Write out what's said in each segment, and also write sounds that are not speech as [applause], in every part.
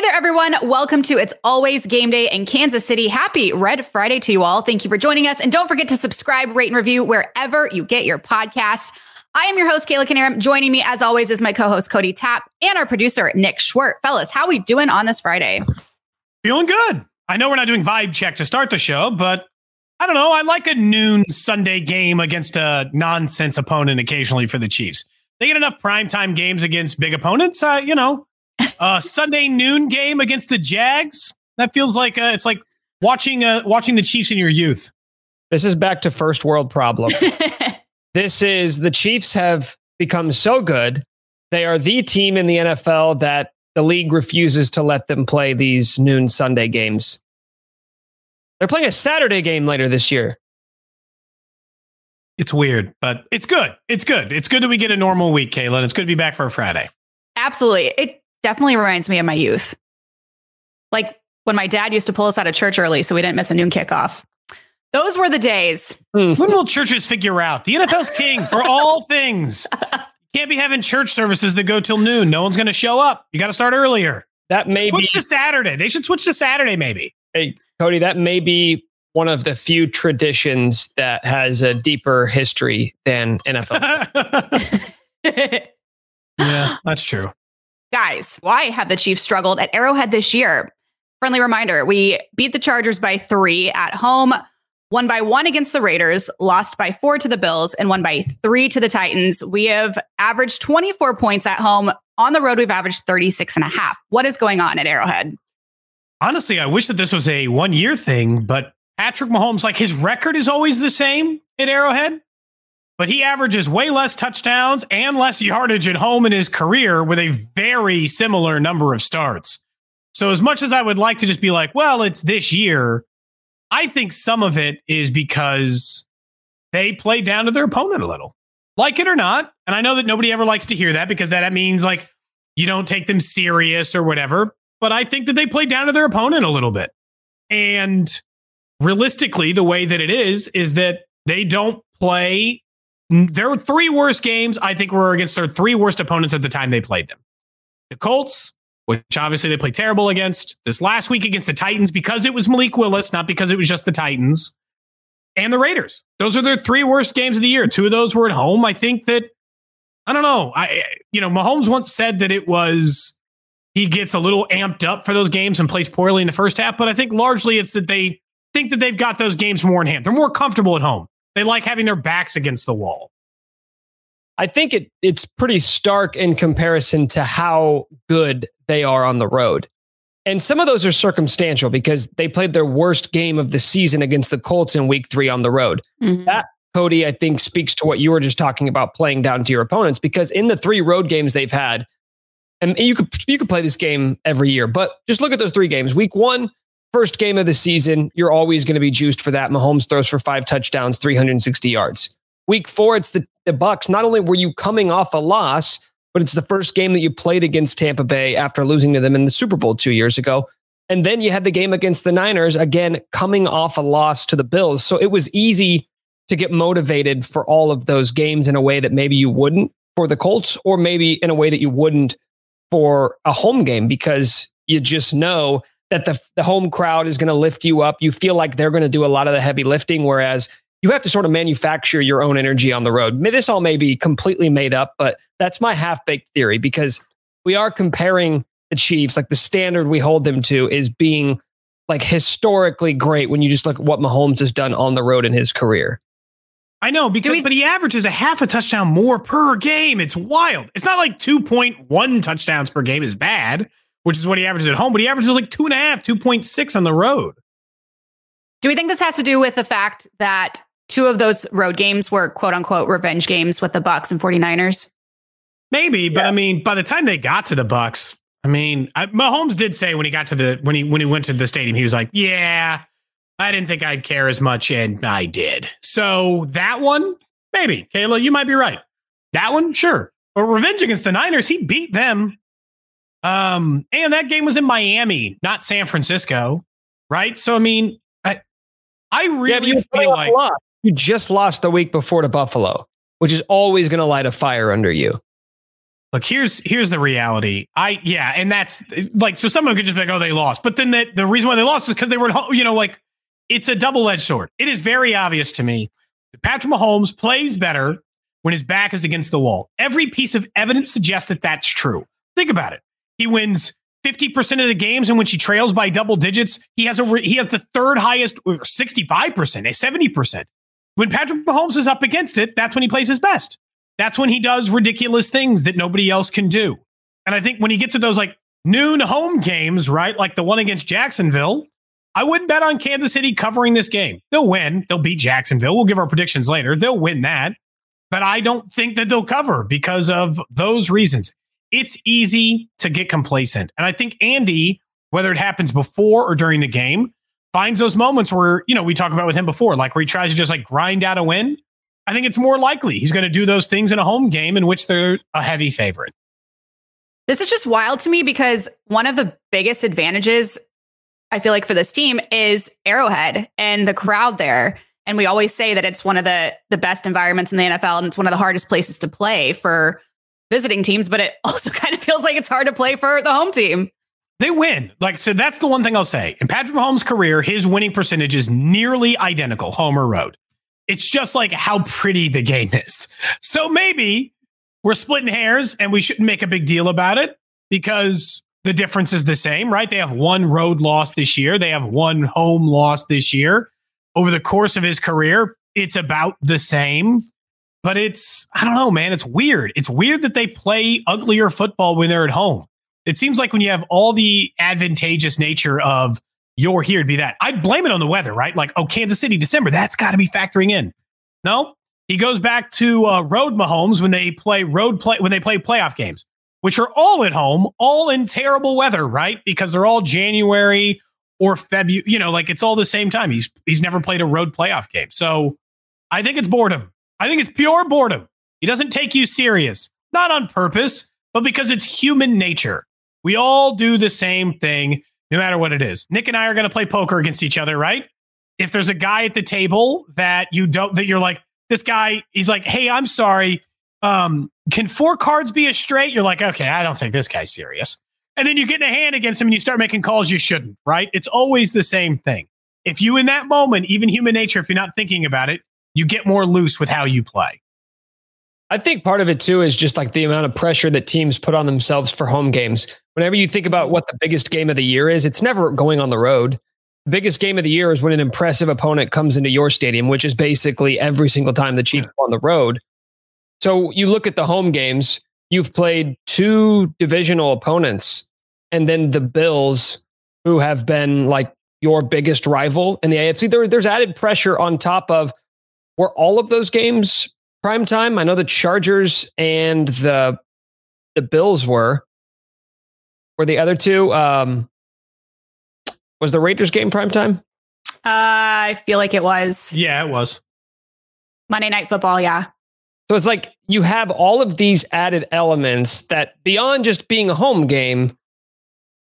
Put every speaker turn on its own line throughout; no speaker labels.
Hey there, everyone. Welcome to It's Always Game Day in Kansas City. Happy Red Friday to you all. Thank you for joining us. And don't forget to subscribe, rate, and review wherever you get your podcast. I am your host, Kayla Canaram. Joining me, as always, is my co host, Cody Tapp, and our producer, Nick Schwerdt. Fellas, how we doing on this Friday?
Feeling good. I know we're not doing vibe check to start the show, but I don't know. I like a noon Sunday game against a nonsense opponent occasionally for the Chiefs. They get enough primetime games against big opponents. Uh, you know, [laughs] uh, Sunday noon game against the Jags. That feels like uh, it's like watching uh, watching the Chiefs in your youth.
This is back to first world problem. [laughs] this is the Chiefs have become so good. They are the team in the NFL that the league refuses to let them play these noon Sunday games. They're playing a Saturday game later this year.
It's weird, but it's good. It's good. It's good that we get a normal week, Kayla. It's good to be back for a Friday.
Absolutely. It definitely reminds me of my youth. Like when my dad used to pull us out of church early so we didn't miss a noon kickoff. Those were the days. Hmm.
When will churches figure out the NFL's king for all [laughs] things? You can't be having church services that go till noon. No one's going to show up. You got to start earlier.
That may
switch
be,
to Saturday. They should switch to Saturday, maybe.
Hey, Cody, that may be one of the few traditions that has a deeper history than NFL. [laughs] [laughs]
yeah, that's true.
Guys, why have the Chiefs struggled at Arrowhead this year? Friendly reminder we beat the Chargers by three at home, won by one against the Raiders, lost by four to the Bills, and won by three to the Titans. We have averaged 24 points at home. On the road, we've averaged 36 and a half. What is going on at Arrowhead?
Honestly, I wish that this was a one year thing, but Patrick Mahomes, like his record is always the same at Arrowhead but he averages way less touchdowns and less yardage at home in his career with a very similar number of starts. So, as much as I would like to just be like, well, it's this year, I think some of it is because they play down to their opponent a little, like it or not. And I know that nobody ever likes to hear that because that means like you don't take them serious or whatever. But I think that they play down to their opponent a little bit. And realistically, the way that it is, is that they don't play their three worst games, I think, were against their three worst opponents at the time they played them. The Colts, which obviously they played terrible against. This last week against the Titans because it was Malik Willis, not because it was just the Titans. And the Raiders. Those are their three worst games of the year. Two of those were at home. I think that I don't know. I you know, Mahomes once said that it was he gets a little amped up for those games and plays poorly in the first half, but I think largely it's that they think that they've got those games more in hand. They're more comfortable at home. They like having their backs against the wall.
I think it it's pretty stark in comparison to how good they are on the road. And some of those are circumstantial because they played their worst game of the season against the Colts in week three on the road. Mm-hmm. That, Cody, I think speaks to what you were just talking about playing down to your opponents because in the three road games they've had, and you could you could play this game every year, but just look at those three games. Week one, first game of the season, you're always going to be juiced for that. Mahomes throws for five touchdowns, 360 yards. Week four, it's the, the Bucks. Not only were you coming off a loss, but it's the first game that you played against Tampa Bay after losing to them in the Super Bowl two years ago. And then you had the game against the Niners, again, coming off a loss to the Bills. So it was easy to get motivated for all of those games in a way that maybe you wouldn't for the Colts, or maybe in a way that you wouldn't for a home game because you just know that the, the home crowd is going to lift you up. You feel like they're going to do a lot of the heavy lifting, whereas you have to sort of manufacture your own energy on the road. This all may be completely made up, but that's my half baked theory because we are comparing the Chiefs, like the standard we hold them to is being like historically great when you just look at what Mahomes has done on the road in his career.
I know because we, but he averages a half a touchdown more per game. It's wild. It's not like 2.1 touchdowns per game is bad which is what he averages at home, but he averages like two and a half, 2.6 on the road.
Do we think this has to do with the fact that two of those road games were quote unquote revenge games with the Bucks and 49ers?
Maybe, but yeah. I mean, by the time they got to the Bucks, I mean, I, Mahomes did say when he got to the when he when he went to the stadium, he was like, "Yeah, I didn't think I'd care as much, and I did." So that one, maybe, Kayla, you might be right. That one, sure. But revenge against the Niners, he beat them um, and that game was in Miami, not San Francisco, right? So I mean, I I really yeah, feel like
you just lost the week before to Buffalo, which is always going to light a fire under you.
Look, here's here's the reality. I yeah, and that's like so someone could just be like, oh, they lost. But then the, the reason why they lost is because they were you know, like it's a double-edged sword. It is very obvious to me that Patrick Mahomes plays better when his back is against the wall. Every piece of evidence suggests that that's true. Think about it. He wins 50% of the games and when she trails by double digits. He has a he has the third highest 65%, a 70%. When Patrick Mahomes is up against it, that's when he plays his best. That's when he does ridiculous things that nobody else can do. And I think when he gets to those like noon home games, right? Like the one against Jacksonville, I wouldn't bet on Kansas City covering this game. They'll win. They'll beat Jacksonville. We'll give our predictions later. They'll win that. But I don't think that they'll cover because of those reasons. It's easy to get complacent. And I think Andy, whether it happens before or during the game, finds those moments where, you know, we talked about with him before, like where he tries to just like grind out a win. I think it's more likely he's going to do those things in a home game in which they're a heavy favorite.
This is just wild to me because one of the biggest advantages I feel like for this team is Arrowhead and the crowd there. And we always say that it's one of the the best environments in the NFL and it's one of the hardest places to play for visiting teams, but it [laughs] also kind of feels like it's hard to play for the home team.
They win. Like, so that's the one thing I'll say. In Patrick Mahomes' career, his winning percentage is nearly identical, home or road. It's just like how pretty the game is. So maybe we're splitting hairs and we shouldn't make a big deal about it because the difference is the same, right? They have one road loss this year, they have one home loss this year. Over the course of his career, it's about the same. But it's, I don't know, man. It's weird. It's weird that they play uglier football when they're at home. It seems like when you have all the advantageous nature of you're here to be that. I blame it on the weather, right? Like, oh, Kansas City, December, that's got to be factoring in. No, he goes back to uh, road Mahomes when they play road play when they play playoff games, which are all at home, all in terrible weather, right? Because they're all January or February. You know, like it's all the same time. He's he's never played a road playoff game, so I think it's boredom. I think it's pure boredom. He doesn't take you serious, not on purpose, but because it's human nature. We all do the same thing no matter what it is. Nick and I are going to play poker against each other, right? If there's a guy at the table that you don't, that you're like, this guy, he's like, hey, I'm sorry. Um, can four cards be a straight? You're like, okay, I don't think this guy's serious. And then you get in a hand against him and you start making calls you shouldn't, right? It's always the same thing. If you, in that moment, even human nature, if you're not thinking about it, you get more loose with how you play.
I think part of it too is just like the amount of pressure that teams put on themselves for home games. Whenever you think about what the biggest game of the year is, it's never going on the road. The biggest game of the year is when an impressive opponent comes into your stadium, which is basically every single time the Chiefs on the road. So you look at the home games, you've played two divisional opponents, and then the Bills, who have been like your biggest rival in the AFC. There, there's added pressure on top of were all of those games prime time? I know the Chargers and the the Bills were. Were the other two? Um, was the Raiders game prime time?
Uh, I feel like it was.
Yeah, it was.
Monday Night Football, yeah.
So it's like you have all of these added elements that beyond just being a home game,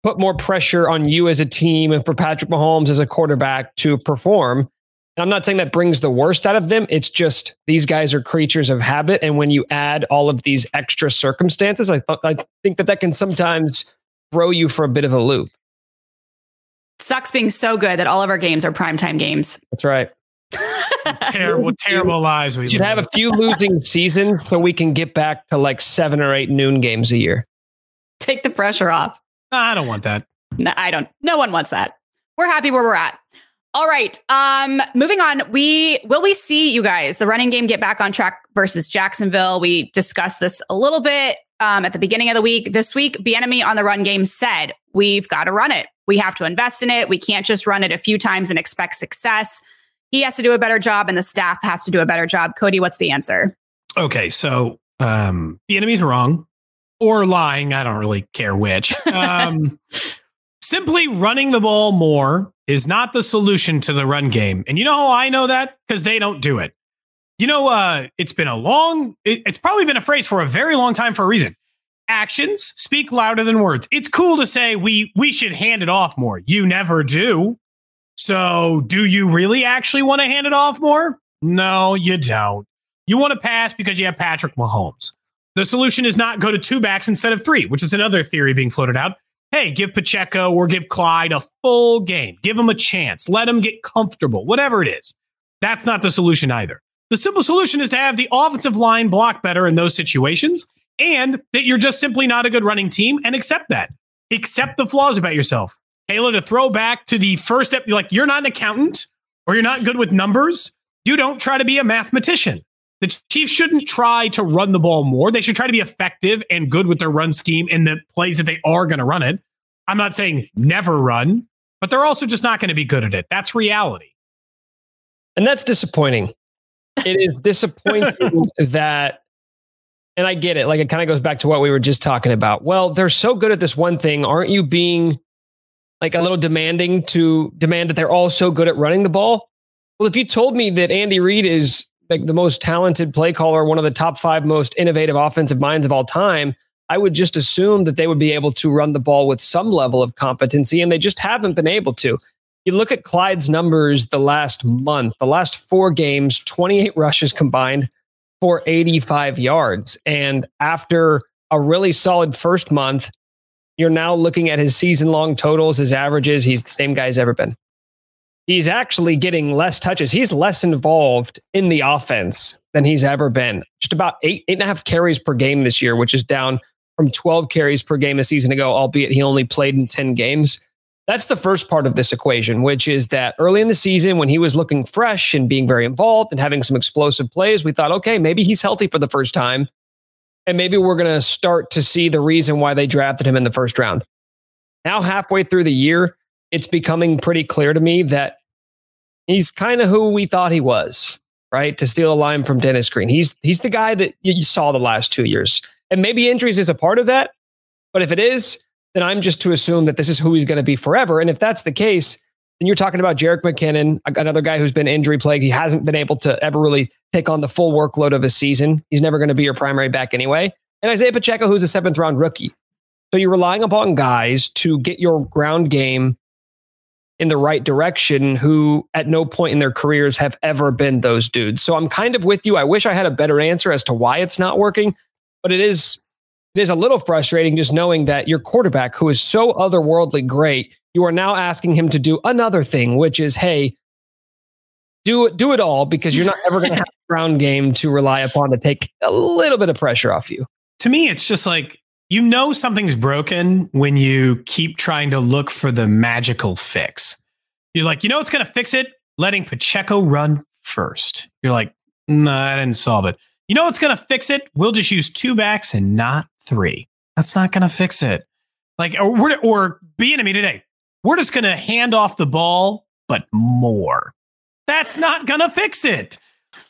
put more pressure on you as a team and for Patrick Mahomes as a quarterback to perform. And I'm not saying that brings the worst out of them. It's just these guys are creatures of habit. And when you add all of these extra circumstances, I, th- I think that that can sometimes throw you for a bit of a loop.
Sucks being so good that all of our games are primetime games.
That's right. [laughs]
terrible, terrible lives we
should have a few losing [laughs] seasons so we can get back to like seven or eight noon games a year.
Take the pressure off.
No, I don't want that.
No, I don't. No one wants that. We're happy where we're at. All right. Um, moving on. We will we see you guys the running game get back on track versus Jacksonville. We discussed this a little bit um, at the beginning of the week. This week, Bieniemy on the run game said we've got to run it. We have to invest in it. We can't just run it a few times and expect success. He has to do a better job, and the staff has to do a better job. Cody, what's the answer?
Okay, so um, Bieniemy's wrong or lying. I don't really care which. [laughs] Um, simply running the ball more is not the solution to the run game. And you know how I know that? Because they don't do it. You know, uh, it's been a long, it, it's probably been a phrase for a very long time for a reason. Actions speak louder than words. It's cool to say we we should hand it off more. You never do. So, do you really actually want to hand it off more? No, you don't. You want to pass because you have Patrick Mahomes. the solution is not go to two backs instead of three, which is another theory being floated out. Hey, give Pacheco or give Clyde a full game. Give him a chance. Let him get comfortable, whatever it is. That's not the solution either. The simple solution is to have the offensive line block better in those situations and that you're just simply not a good running team and accept that. Accept the flaws about yourself. Kayla, to throw back to the first step, like you're not an accountant or you're not good with numbers. You don't try to be a mathematician. The Chiefs shouldn't try to run the ball more. They should try to be effective and good with their run scheme in the plays that they are going to run it. I'm not saying never run, but they're also just not going to be good at it. That's reality.
And that's disappointing. It is [laughs] disappointing that, and I get it. Like it kind of goes back to what we were just talking about. Well, they're so good at this one thing. Aren't you being like a little demanding to demand that they're all so good at running the ball? Well, if you told me that Andy Reid is like the most talented play caller, one of the top five most innovative offensive minds of all time, I would just assume that they would be able to run the ball with some level of competency, and they just haven't been able to. You look at Clyde's numbers the last month, the last four games, 28 rushes combined for 85 yards. And after a really solid first month, you're now looking at his season long totals, his averages. He's the same guy he's ever been he's actually getting less touches. He's less involved in the offense than he's ever been. Just about eight, eight and a half carries per game this year, which is down from 12 carries per game a season ago, albeit he only played in 10 games. That's the first part of this equation, which is that early in the season, when he was looking fresh and being very involved and having some explosive plays, we thought, okay, maybe he's healthy for the first time. And maybe we're going to start to see the reason why they drafted him in the first round. Now, halfway through the year, it's becoming pretty clear to me that he's kind of who we thought he was, right? To steal a line from Dennis Green. He's he's the guy that you saw the last two years. And maybe injuries is a part of that. But if it is, then I'm just to assume that this is who he's going to be forever. And if that's the case, then you're talking about Jerick McKinnon, another guy who's been injury plagued. He hasn't been able to ever really take on the full workload of a season. He's never going to be your primary back anyway. And Isaiah Pacheco, who's a seventh round rookie. So you're relying upon guys to get your ground game in the right direction who at no point in their careers have ever been those dudes. So I'm kind of with you. I wish I had a better answer as to why it's not working, but it is it is a little frustrating just knowing that your quarterback who is so otherworldly great, you are now asking him to do another thing, which is hey, do it do it all because you're not ever going to have [laughs] a ground game to rely upon to take a little bit of pressure off you.
To me, it's just like you know something's broken when you keep trying to look for the magical fix. You're like, you know what's going to fix it? Letting Pacheco run first. You're like, no, nah, I didn't solve it. You know what's going to fix it? We'll just use two backs and not three. That's not going to fix it. Like, or, or Bieniemy today, we're just going to hand off the ball, but more. That's not going to fix it.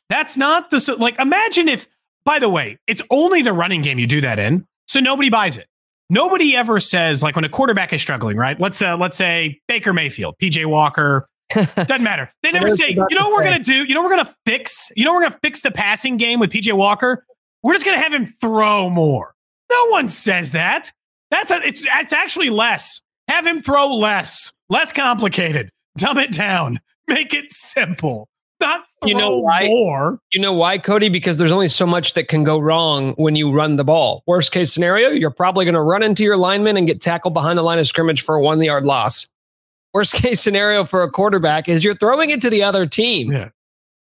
That's not the, like, imagine if, by the way, it's only the running game you do that in. So nobody buys it. Nobody ever says like when a quarterback is struggling, right? Let's uh, let's say Baker Mayfield, PJ Walker, [laughs] doesn't matter. They never say, you know what we're gonna do? You know we're gonna fix? You know we're gonna fix the passing game with PJ Walker? We're just gonna have him throw more. No one says that. That's a, it's it's actually less. Have him throw less, less complicated. Dumb it down. Make it simple not you know why more.
You know why, Cody? Because there's only so much that can go wrong when you run the ball. Worst case scenario, you're probably going to run into your lineman and get tackled behind the line of scrimmage for a one yard loss. Worst [laughs] case scenario for a quarterback is you're throwing it to the other team. Yeah.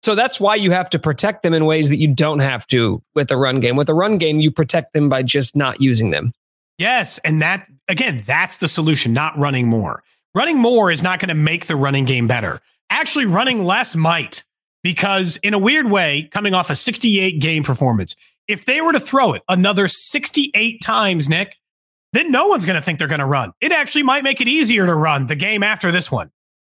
So that's why you have to protect them in ways that you don't have to with the run game. With the run game, you protect them by just not using them.
Yes. And that, again, that's the solution, not running more. Running more is not going to make the running game better actually running less might because in a weird way, coming off a 68 game performance, if they were to throw it another 68 times, Nick, then no one's going to think they're going to run. It actually might make it easier to run the game after this one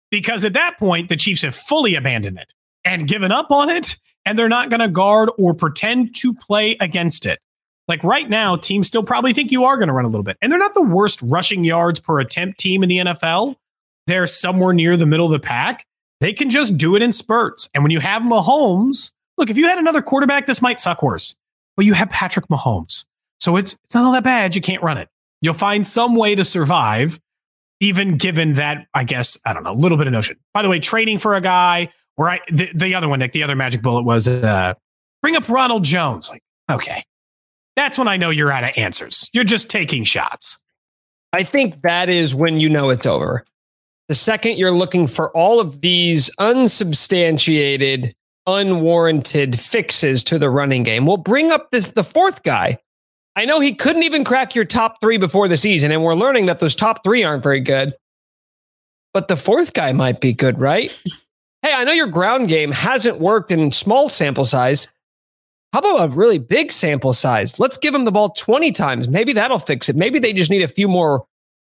because at that point, the Chiefs have fully abandoned it and given up on it, and they're not going to guard or pretend to play against it. Like right now, teams still probably think you are going to run a little bit, and they're not the worst rushing yards per attempt team in the NFL. They're somewhere near the middle of the pack. They can just do it in spurts. And when you have Mahomes, look, if you had another quarterback, this might suck worse. But you have Patrick Mahomes. So it's it's not all that bad. You can't run it. You'll find some way to survive, even given that, I guess, I don't know, a little bit of notion. By the way, trading for a guy where I the, the other one, Nick, the other magic bullet was uh, bring up Ronald Jones. Like, okay. that's when I know you're out of answers. You're just taking shots.
I think that is when you know it's over. The second you're looking for all of these unsubstantiated, unwarranted fixes to the running game, we'll bring up this the fourth guy. I know he couldn't even crack your top three before the season, and we're learning that those top three aren't very good. But the fourth guy might be good, right? hey, I know your ground game hasn't worked in small sample size. How about a really big sample size? Let's give him the ball 20 times. Maybe that'll fix it. Maybe they just need a few more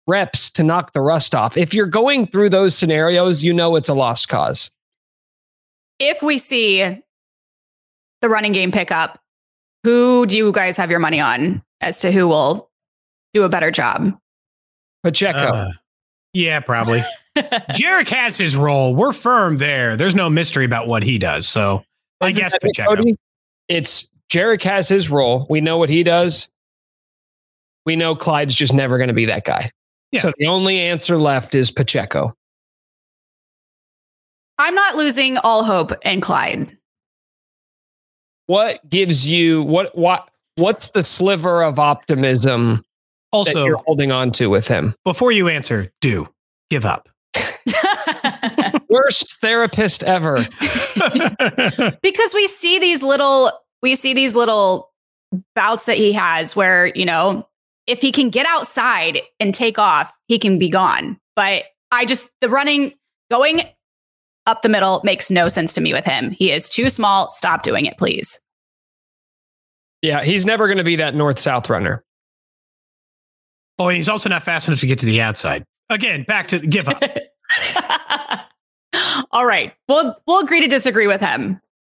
reps to knock the rust off. If you're going through those scenarios, you know it's a lost cause.
If we see the running game pick up, who do you guys have your money on as to who will do a better job?
Pacheco. Uh,
yeah, probably. [laughs] Jerick has his role. We're firm there. There's no mystery about what he does. So I Isn't guess Pacheco. Cody?
It's Jerick has his role. We know what he does. We know Clyde's just never going to be that guy. Yeah. So the only answer left is Pacheco.
I'm not losing all hope in Clyde.
What gives you what what what's the sliver of optimism also you're holding on to with him?
Before you answer, do give up. [laughs]
Worst therapist ever. [laughs]
because we see these little we see these little bouts that he has where, you know, if he can get outside and take off, he can be gone. But I just the running going up the middle makes no sense to me with him. He is too small. Stop doing it, please.
Yeah, he's never going to be that north south runner.
Oh, and he's also not fast enough to get to the outside. Again, back to give up. [laughs]
All right. We'll we'll agree to disagree with him.